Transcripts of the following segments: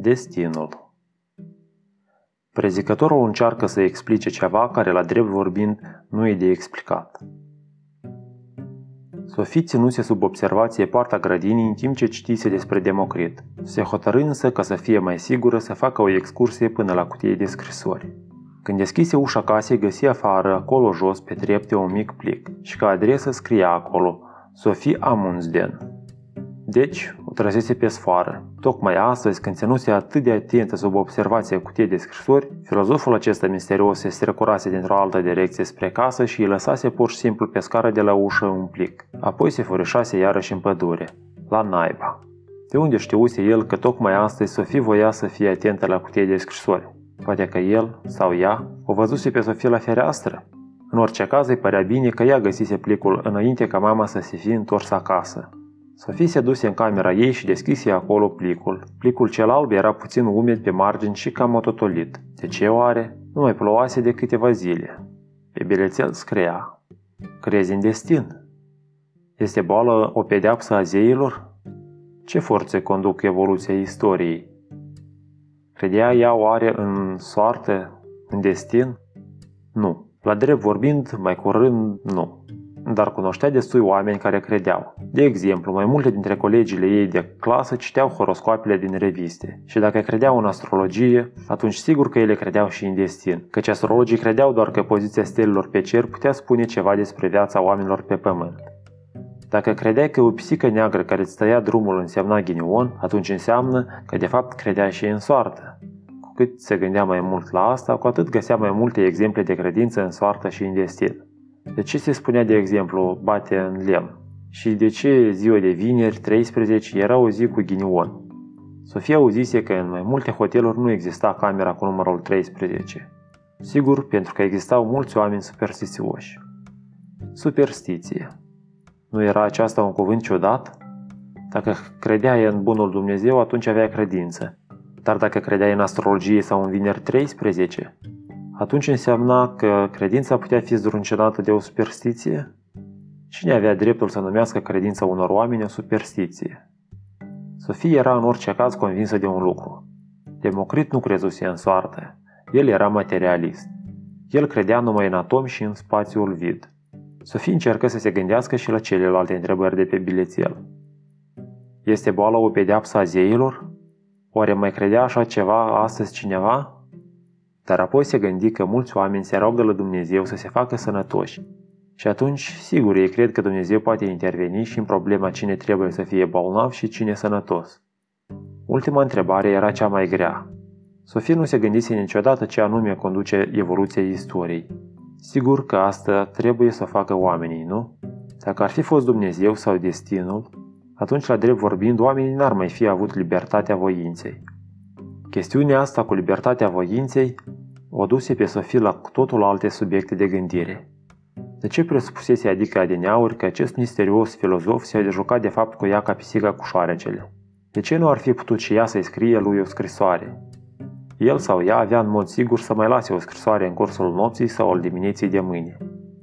Destinul Prezicătorul încearcă să explice ceva care, la drept vorbind, nu e de explicat. Sofie ținuse sub observație poarta grădinii în timp ce citise despre Democrit. Se hotărâ însă ca să fie mai sigură să facă o excursie până la cutie de scrisori. Când deschise ușa casei, găsi afară, acolo jos, pe trepte, un mic plic și ca adresă scria acolo Sofie Amundsden. Deci, o trăsese pe sfoară. Tocmai astăzi, când ținuse atât de atentă sub observația cutie de scrisori, filozoful acesta misterios se strecurase dintr-o altă direcție spre casă și îi lăsase pur și simplu pe scară de la ușă un plic. Apoi se furișase iarăși în pădure. La naiba. De unde știuse el că tocmai astăzi Sofie voia să fie atentă la cutie de scrisori? Poate că el sau ea o văzuse pe Sofie la fereastră? În orice caz îi părea bine că ea găsise plicul înainte ca mama să se fi întors acasă. Sofie se duse în camera ei și deschise acolo plicul. Plicul cel alb era puțin umed pe margini și cam ototolit. De ce oare? Nu mai plouase de câteva zile. Pe bilețel scria Crezi în destin? Este boală o pedeapsă a zeilor? Ce forțe conduc evoluția istoriei? Credea ea oare în soartă, în destin? Nu. La drept vorbind, mai curând, nu dar cunoștea destui oameni care credeau. De exemplu, mai multe dintre colegile ei de clasă citeau horoscoapele din reviste și dacă credeau în astrologie, atunci sigur că ele credeau și în destin, căci astrologii credeau doar că poziția stelelor pe cer putea spune ceva despre viața oamenilor pe pământ. Dacă credeai că o pisică neagră care îți tăia drumul însemna ghinion, atunci înseamnă că de fapt credea și în soartă. Cu cât se gândea mai mult la asta, cu atât găsea mai multe exemple de credință în soartă și în destin. De ce se spunea, de exemplu, bate în lemn? Și de ce ziua de vineri, 13, era o zi cu ghinion? Sofia auzise că în mai multe hoteluri nu exista camera cu numărul 13. Sigur, pentru că existau mulți oameni superstițioși. Superstiție. Nu era aceasta un cuvânt ciudat? Dacă credeai în bunul Dumnezeu, atunci avea credință. Dar dacă credeai în astrologie sau în vineri 13, atunci însemna că credința putea fi zdruncinată de o superstiție? Cine avea dreptul să numească credința unor oameni o superstiție? Sofie era în orice caz convinsă de un lucru. Democrit nu crezuse în soartă. El era materialist. El credea numai în atom și în spațiul vid. Sofie încercă să se gândească și la celelalte întrebări de pe bilețel. Este boala o pedeapsă a zeilor? Oare mai credea așa ceva astăzi cineva? Dar apoi se gândi că mulți oameni se roagă la Dumnezeu să se facă sănătoși. Și atunci, sigur, ei cred că Dumnezeu poate interveni și în problema cine trebuie să fie bolnav și cine sănătos. Ultima întrebare era cea mai grea. Sofie nu se gândise niciodată ce anume conduce evoluția istoriei. Sigur că asta trebuie să facă oamenii, nu? Dacă ar fi fost Dumnezeu sau destinul, atunci, la drept vorbind, oamenii n-ar mai fi avut libertatea voinței. Chestiunea asta cu libertatea voinței o duse pe Sofie la totul alte subiecte de gândire. De ce presupusese adică adineauri că acest misterios filozof se-a jucat de fapt cu ea ca pisica cu șoarecele? De ce nu ar fi putut și ea să-i scrie lui o scrisoare? El sau ea avea în mod sigur să mai lase o scrisoare în cursul nopții sau al dimineții de mâine.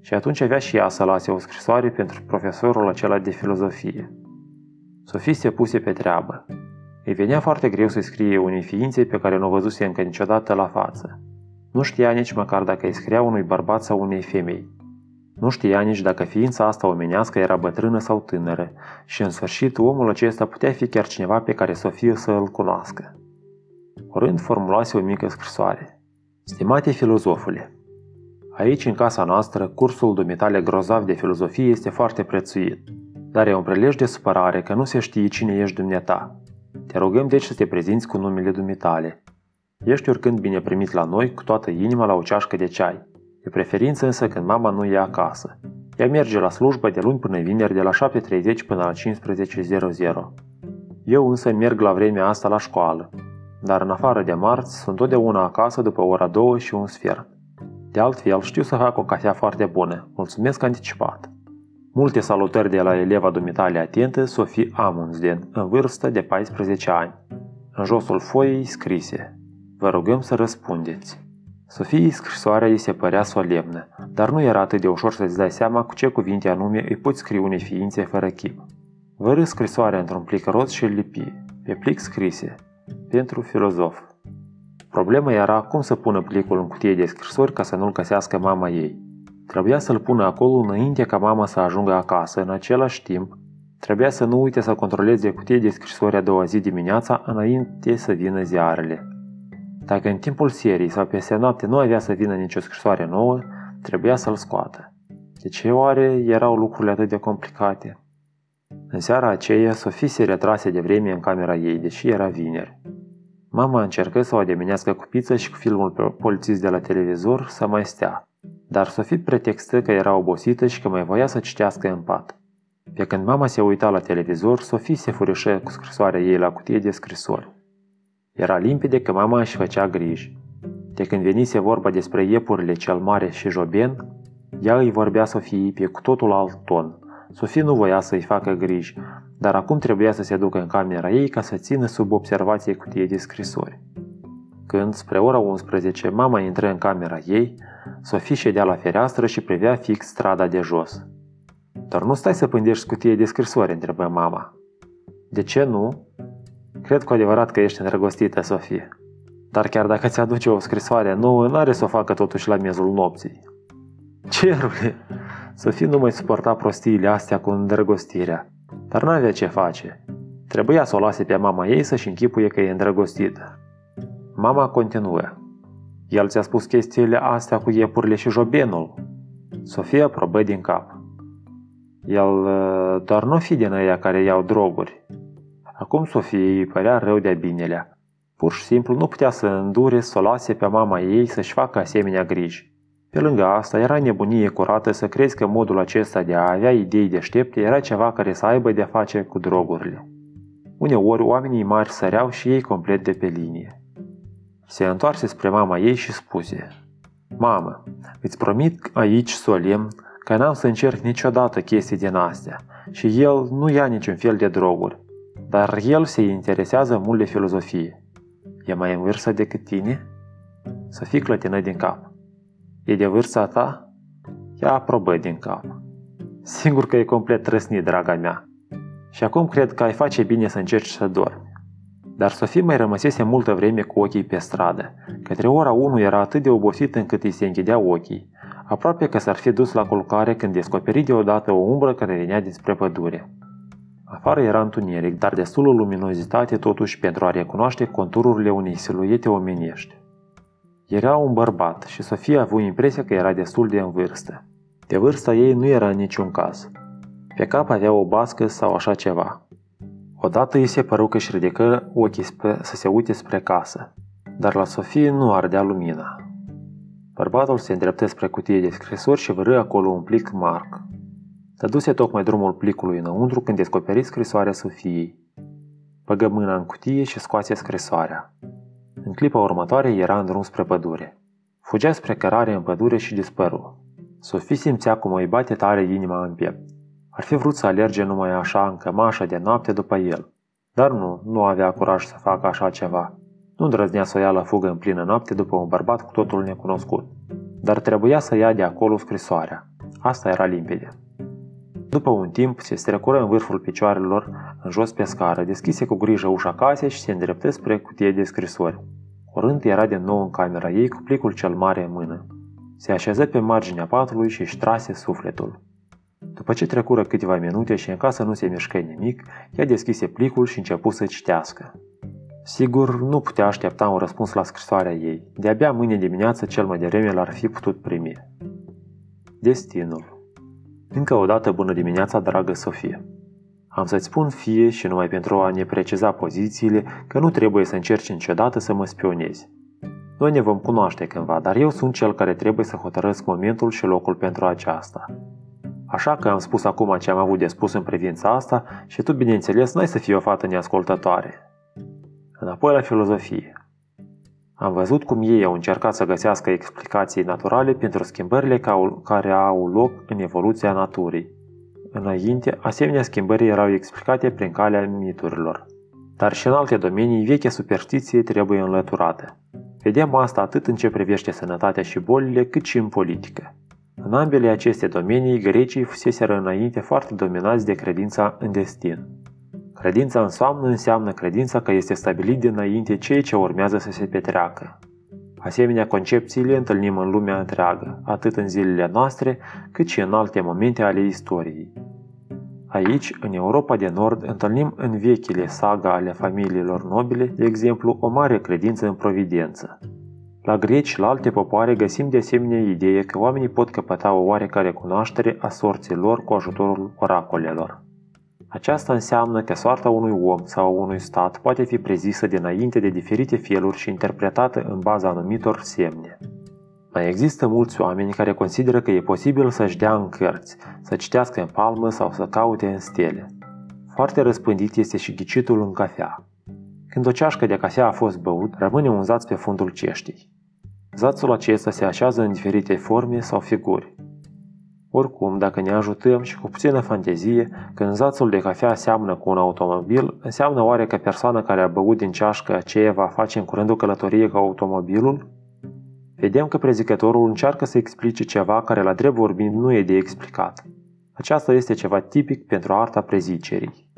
Și atunci avea și ea să lase o scrisoare pentru profesorul acela de filozofie. Sofie se puse pe treabă. Îi venea foarte greu să scrie unei ființe pe care nu o văzuse încă niciodată la față. Nu știa nici măcar dacă îi scria unui bărbat sau unei femei. Nu știa nici dacă ființa asta omenească era bătrână sau tânără și în sfârșit omul acesta putea fi chiar cineva pe care Sofia să îl cunoască. Curând formulase o mică scrisoare. Stimate filozofule, aici în casa noastră cursul dumitale grozav de filozofie este foarte prețuit, dar e un prelej de supărare că nu se știe cine ești dumneata. Te rugăm deci să te prezinți cu numele dumitale. Ești oricând bine primit la noi cu toată inima la o ceașcă de ceai. De preferință însă când mama nu e acasă. Ea merge la slujbă de luni până vineri de la 7.30 până la 15.00. Eu însă merg la vremea asta la școală, dar în afară de marți sunt totdeauna acasă după ora 2 și un sfert. De altfel, știu să fac o cafea foarte bună. Mulțumesc anticipat. Multe salutări de la eleva dumitale atentă, Sofie Amundsden, în vârstă de 14 ani. În josul foii scrise Vă rugăm să răspundeți. Sofiei scrisoarea îi se părea solemnă, dar nu era atât de ușor să-ți dai seama cu ce cuvinte anume îi poți scrie unei ființe fără chip. Vărâ scrisoarea într-un plic roz și îl lipi. Pe plic scrise pentru filozof. Problema era cum să pună plicul în cutie de scrisori ca să nu-l găsească mama ei. Trebuia să-l pună acolo înainte ca mama să ajungă acasă. În același timp, trebuia să nu uite să controleze cutie de scrisori a doua zi dimineața înainte să vină ziarele. Dacă în timpul serii sau peste noapte nu avea să vină nicio scrisoare nouă, trebuia să-l scoată. De ce oare erau lucrurile atât de complicate? În seara aceea, Sofie se retrase de vreme în camera ei, deși era vineri. Mama încercă să o ademenească cu pizza și cu filmul polițist de la televizor să mai stea, dar Sofie pretextă că era obosită și că mai voia să citească în pat. Pe când mama se uita la televizor, Sofie se furișă cu scrisoarea ei la cutie de scrisori. Era limpede că mama își făcea griji. De când venise vorba despre iepurile cel mare și joben, ea îi vorbea Sofiei pe cu totul alt ton. Sofie nu voia să-i facă griji, dar acum trebuia să se ducă în camera ei ca să țină sub observație cutie de scrisori. Când, spre ora 11, mama intră în camera ei, Sofie ședea la fereastră și privea fix strada de jos. Dar nu stai să pândești cutie de scrisori, întrebă mama. De ce nu? Cred cu adevărat că ești îndrăgostită, Sofie. Dar chiar dacă ți aduce o scrisoare nouă, n-are să o facă totuși la miezul nopții. Cerule! Sofie nu mai suporta prostiile astea cu îndrăgostirea, dar n-avea ce face. Trebuia să o lase pe mama ei să-și închipuie că e îndrăgostită. Mama continuă. El ți-a spus chestiile astea cu iepurile și jobenul. Sofia probă din cap. El uh, doar nu fi din aia care iau droguri. Acum Sofie îi părea rău de-a binelea. Pur și simplu nu putea să îndure să o lase pe mama ei să-și facă asemenea griji. Pe lângă asta, era nebunie curată să crezi că modul acesta de a avea idei deștepte era ceva care să aibă de-a face cu drogurile. Uneori, oamenii mari săreau și ei complet de pe linie. Se întoarse spre mama ei și spuse Mamă, îți promit aici solemn că n-am să încerc niciodată chestii din astea și el nu ia niciun fel de droguri, dar el se interesează mult de filozofie. E mai în vârstă decât tine? Să fii clătină din cap. E de vârsta ta? Ea aprobă din cap. Sigur că e complet trăsnit, draga mea. Și acum cred că ai face bine să încerci să dormi. Dar Sofie mai rămăsese multă vreme cu ochii pe stradă. Către ora 1 era atât de obosit încât îi se închidea ochii. Aproape că s-ar fi dus la culcare când descoperi deodată o umbră care venea dinspre pădure. Afară era întuneric, dar destulă luminozitate totuși pentru a recunoaște contururile unei siluete omenești. Era un bărbat și Sofia a avut impresia că era destul de în vârstă. De vârsta ei nu era în niciun caz. Pe cap avea o bască sau așa ceva. Odată îi se păru că își ridică ochii spre, să se uite spre casă, dar la Sofie nu ardea lumina. Bărbatul se îndreptă spre cutie de scrisori și vărâ acolo un plic marc. Dăduse tocmai drumul plicului înăuntru când descoperi scrisoarea Sofiei. Băgă mâna în cutie și scoase scrisoarea. În clipa următoare era în drum spre pădure. Fugea spre cărare în pădure și dispăru. Sofie simțea cum îi bate tare inima în piept. Ar fi vrut să alerge numai așa în cămașă de noapte după el. Dar nu, nu avea curaj să facă așa ceva. Nu îndrăznea să o ia la fugă în plină noapte după un bărbat cu totul necunoscut. Dar trebuia să ia de acolo scrisoarea. Asta era limpede. După un timp, se strecură în vârful picioarelor, în jos pe scară, deschise cu grijă ușa casei și se îndreptă spre cutie de scrisori. Curând era de nou în camera ei cu plicul cel mare în mână. Se așeză pe marginea patului și își trase sufletul. După ce trecură câteva minute și în casă nu se mișcă nimic, ea deschise plicul și începu să citească. Sigur, nu putea aștepta un răspuns la scrisoarea ei. De-abia mâine dimineață cel mai devreme l-ar fi putut primi. Destinul încă o dată bună dimineața, dragă Sofie. Am să-ți spun fie și numai pentru a ne preciza pozițiile că nu trebuie să încerci niciodată să mă spionezi. Noi ne vom cunoaște cândva, dar eu sunt cel care trebuie să hotărăsc momentul și locul pentru aceasta. Așa că am spus acum ce am avut de spus în privința asta și tu, bineînțeles, n-ai să fii o fată neascultătoare. Înapoi la filozofie. Am văzut cum ei au încercat să găsească explicații naturale pentru schimbările care au loc în evoluția naturii. Înainte, asemenea schimbări erau explicate prin calea miturilor. Dar și în alte domenii, vechea superstiție trebuie înlăturată. Vedem asta atât în ce privește sănătatea și bolile, cât și în politică. În ambele aceste domenii, grecii fuseseră înainte foarte dominați de credința în destin. Credința în soamnă înseamnă credința că este stabilit dinainte ceea ce urmează să se petreacă. Asemenea concepții le întâlnim în lumea întreagă, atât în zilele noastre, cât și în alte momente ale istoriei. Aici, în Europa de Nord, întâlnim în vechile saga ale familiilor nobile, de exemplu, o mare credință în providență. La greci și la alte popoare găsim de asemenea ideea că oamenii pot căpăta o oarecare cunoaștere a sorții lor cu ajutorul oracolelor. Aceasta înseamnă că soarta unui om sau unui stat poate fi prezisă dinainte de diferite feluri și interpretată în baza anumitor semne. Mai există mulți oameni care consideră că e posibil să-și dea în cărți, să citească în palmă sau să caute în stele. Foarte răspândit este și ghicitul în cafea. Când o ceașcă de cafea a fost băut, rămâne un zaț pe fundul ceștii. Zațul acesta se așează în diferite forme sau figuri. Oricum, dacă ne ajutăm și cu puțină fantezie, când zațul de cafea seamănă cu un automobil, înseamnă oare că persoana care a băut din ceașcă aceea va face în curând o călătorie cu automobilul? Vedem că prezicătorul încearcă să explice ceva care la drept vorbind nu e de explicat. Aceasta este ceva tipic pentru arta prezicerii.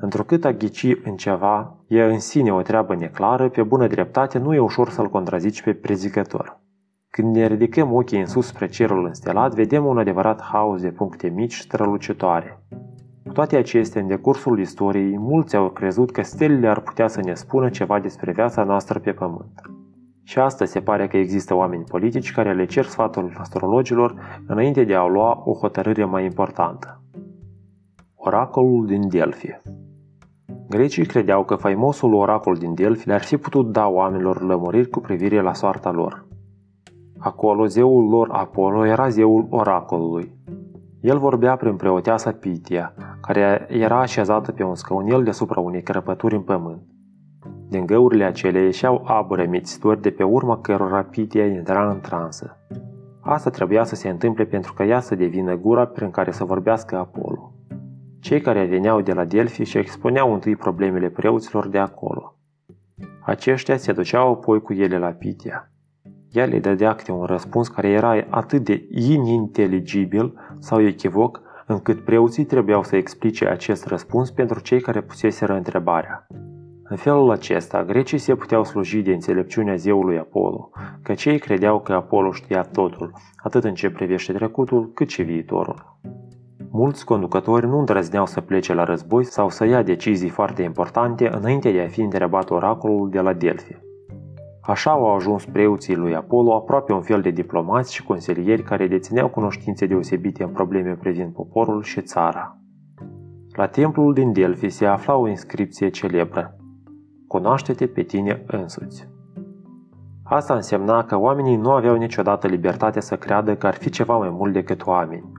Întrucât a ghici în ceva e în sine o treabă neclară, pe bună dreptate nu e ușor să-l contrazici pe prezicător. Când ne ridicăm ochii în sus spre cerul înstelat, vedem un adevărat haos de puncte mici strălucitoare. Cu toate acestea, în decursul istoriei, mulți au crezut că stelele ar putea să ne spună ceva despre viața noastră pe pământ. Și astăzi se pare că există oameni politici care le cer sfatul astrologilor înainte de a lua o hotărâre mai importantă. Oracolul din Delphi Grecii credeau că faimosul oracol din Delphi le-ar fi putut da oamenilor lămuriri cu privire la soarta lor. Acolo zeul lor Apollo era zeul oracolului. El vorbea prin preoteasa Pitia, care era așezată pe un scăunel deasupra unei crăpături în pământ. Din găurile acelea ieșeau abure mițitori de pe urma cărora Pitia intra în transă. Asta trebuia să se întâmple pentru că ea să devină gura prin care să vorbească Apollo. Cei care veneau de la Delphi și expuneau întâi problemele preoților de acolo. Aceștia se duceau apoi cu ele la Pitia. Ea le dădea câte un răspuns care era atât de ininteligibil sau echivoc, încât preoții trebuiau să explice acest răspuns pentru cei care puseseră întrebarea. În felul acesta, grecii se puteau sluji de înțelepciunea zeului Apollo, că cei credeau că Apollo știa totul, atât în ce privește trecutul, cât și viitorul. Mulți conducători nu îndrăzneau să plece la război sau să ia decizii foarte importante înainte de a fi întrebat oracolul de la Delphi. Așa au ajuns preoții lui Apollo aproape un fel de diplomați și consilieri care dețineau cunoștințe deosebite în probleme privind poporul și țara. La templul din Delphi se afla o inscripție celebră. Cunoaște-te pe tine însuți. Asta însemna că oamenii nu aveau niciodată libertatea să creadă că ar fi ceva mai mult decât oameni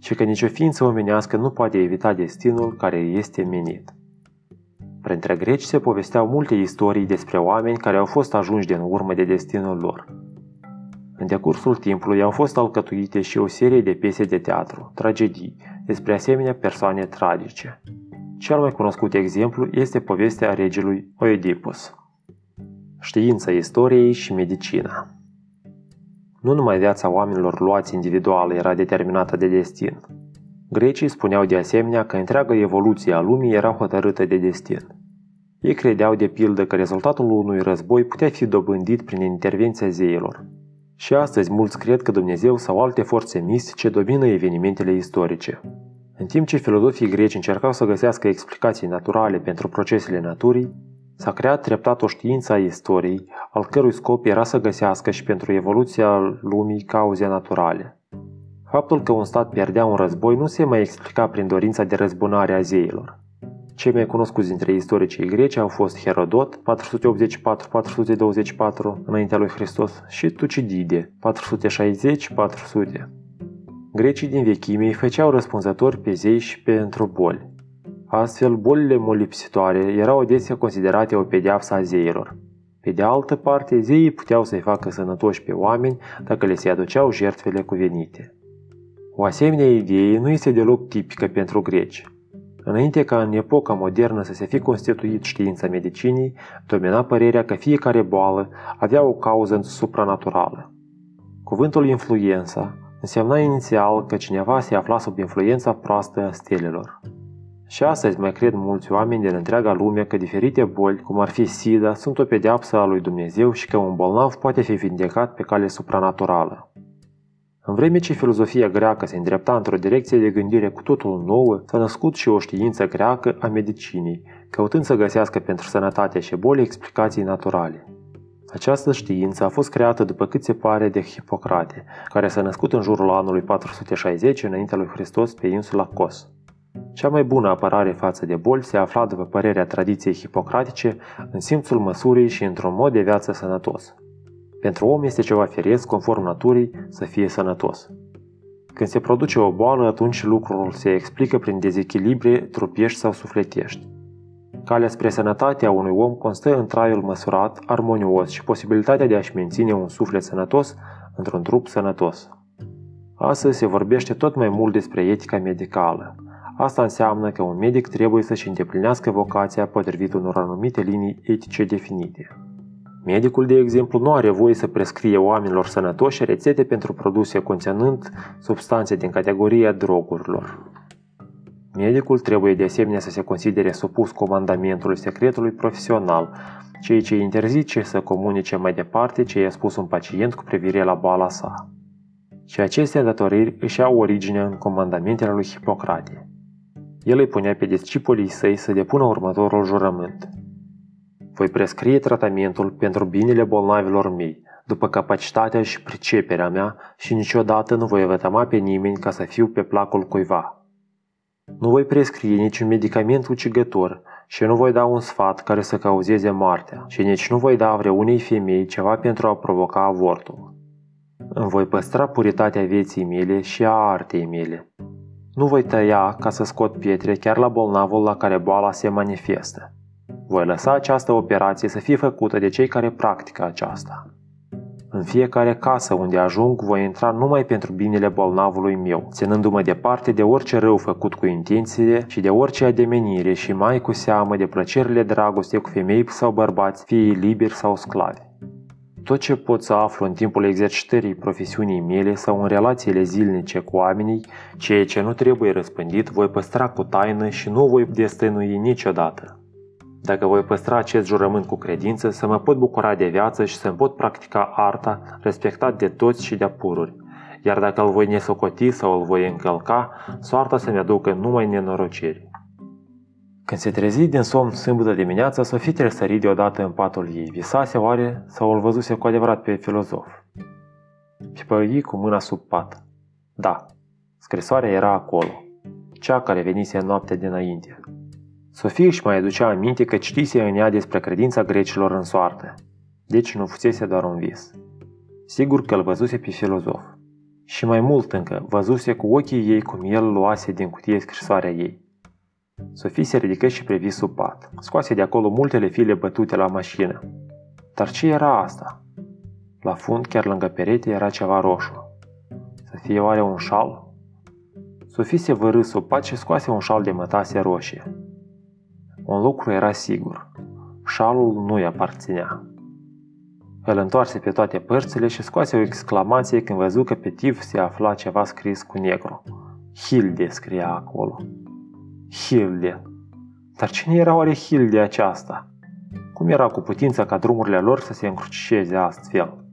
și că nicio ființă omenească nu poate evita destinul care este menit. Printre greci se povesteau multe istorii despre oameni care au fost ajunși din urmă de destinul lor. În decursul timpului au fost alcătuite și o serie de piese de teatru, tragedii, despre asemenea persoane tragice. Cel mai cunoscut exemplu este povestea regelui Oedipus. Știința istoriei și medicina Nu numai viața oamenilor luați individual era determinată de destin. Grecii spuneau de asemenea că întreaga evoluție a lumii era hotărâtă de destin. Ei credeau de pildă că rezultatul unui război putea fi dobândit prin intervenția zeilor. Și astăzi mulți cred că Dumnezeu sau alte forțe mistice domină evenimentele istorice. În timp ce filozofii greci încercau să găsească explicații naturale pentru procesele naturii, s-a creat treptat o știință a istoriei, al cărui scop era să găsească și pentru evoluția lumii cauze naturale. Faptul că un stat pierdea un război nu se mai explica prin dorința de răzbunare a zeilor. Cei mai cunoscuți dintre istoricii greci au fost Herodot, 484-424 înaintea lui Hristos, și Tucidide, 460-400. Grecii din vechime îi făceau răspunzători pe zei și pentru boli. Astfel, bolile molipsitoare erau adesea considerate o pedeapsă a zeilor. Pe de altă parte, zeii puteau să-i facă sănătoși pe oameni dacă le se aduceau jertfele cuvenite. O asemenea idee nu este deloc tipică pentru greci. Înainte ca în epoca modernă să se fi constituit știința medicinii, domina părerea că fiecare boală avea o cauză supranaturală. Cuvântul influența însemna inițial că cineva se afla sub influența proastă a stelelor. Și astăzi mai cred mulți oameni din întreaga lume că diferite boli, cum ar fi SIDA, sunt o pedeapsă a lui Dumnezeu și că un bolnav poate fi vindecat pe cale supranaturală. În vreme ce filozofia greacă se îndrepta într-o direcție de gândire cu totul nouă, s-a născut și o știință greacă a medicinii, căutând să găsească pentru sănătate și boli explicații naturale. Această știință a fost creată după cât se pare de Hipocrate, care s-a născut în jurul anului 460 înaintea lui Hristos pe insula Kos. Cea mai bună apărare față de boli se afla, după părerea tradiției hipocratice, în simțul măsurii și într-un mod de viață sănătos. Pentru om este ceva firesc, conform naturii, să fie sănătos. Când se produce o boală, atunci lucrul se explică prin dezechilibre trupiești sau sufletești. Calea spre sănătatea unui om constă în traiul măsurat, armonios și posibilitatea de a-și menține un suflet sănătos într-un trup sănătos. Astăzi se vorbește tot mai mult despre etica medicală. Asta înseamnă că un medic trebuie să-și îndeplinească vocația potrivit unor anumite linii etice definite. Medicul, de exemplu, nu are voie să prescrie oamenilor sănătoși rețete pentru produse conținând substanțe din categoria drogurilor. Medicul trebuie de asemenea să se considere supus comandamentului secretului profesional, ceea ce interzice să comunice mai departe ce i-a spus un pacient cu privire la boala sa. Și aceste îndatoriri își au origine în comandamentele lui Hipocrate. El îi punea pe discipolii săi să depună următorul jurământ. Voi prescrie tratamentul pentru binele bolnavilor mei, după capacitatea și priceperea mea și niciodată nu voi vătăma pe nimeni ca să fiu pe placul cuiva. Nu voi prescrie niciun medicament ucigător și nu voi da un sfat care să cauzeze moartea și nici nu voi da vreunei femei ceva pentru a provoca avortul. Îmi voi păstra puritatea vieții mele și a artei mele. Nu voi tăia ca să scot pietre chiar la bolnavul la care boala se manifestă. Voi lăsa această operație să fie făcută de cei care practică aceasta. În fiecare casă unde ajung, voi intra numai pentru binele bolnavului meu, ținându-mă departe de orice rău făcut cu intenție și de orice ademenire și mai cu seamă de plăcerile dragoste cu femei sau bărbați, fie liberi sau sclavi. Tot ce pot să aflu în timpul exercitării profesiunii mele sau în relațiile zilnice cu oamenii, ceea ce nu trebuie răspândit, voi păstra cu taină și nu voi destănui niciodată. Dacă voi păstra acest jurământ cu credință, să mă pot bucura de viață și să-mi pot practica arta respectat de toți și de pururi. Iar dacă îl voi nesocoti sau îl voi încălca, soarta să-mi aducă numai nenorociri. Când se trezi din somn sâmbătă dimineața, Sofie tresări deodată în patul ei. Visase oare sau îl văzuse cu adevărat pe filozof? Și cu mâna sub pat. Da, scrisoarea era acolo. Cea care venise în noaptea dinainte. Sofie își mai aducea aminte că citise în ea despre credința grecilor în soartă. Deci nu fusese doar un vis. Sigur că îl văzuse pe filozof. Și mai mult încă, văzuse cu ochii ei cum el luase din cutie scrisoarea ei. Sofie se ridică și privi sub pat. Scoase de acolo multele file bătute la mașină. Dar ce era asta? La fund, chiar lângă perete, era ceva roșu. Să fie oare un șal? Sofie se vărâ sub pat și scoase un șal de mătase roșie. Un lucru era sigur. Șalul nu i aparținea. Îl întoarse pe toate părțile și scoase o exclamație când văzu că pe tiv se afla ceva scris cu negru. Hilde scria acolo. Hilde. Dar cine era oare Hilde aceasta? Cum era cu putința ca drumurile lor să se încrucișeze astfel?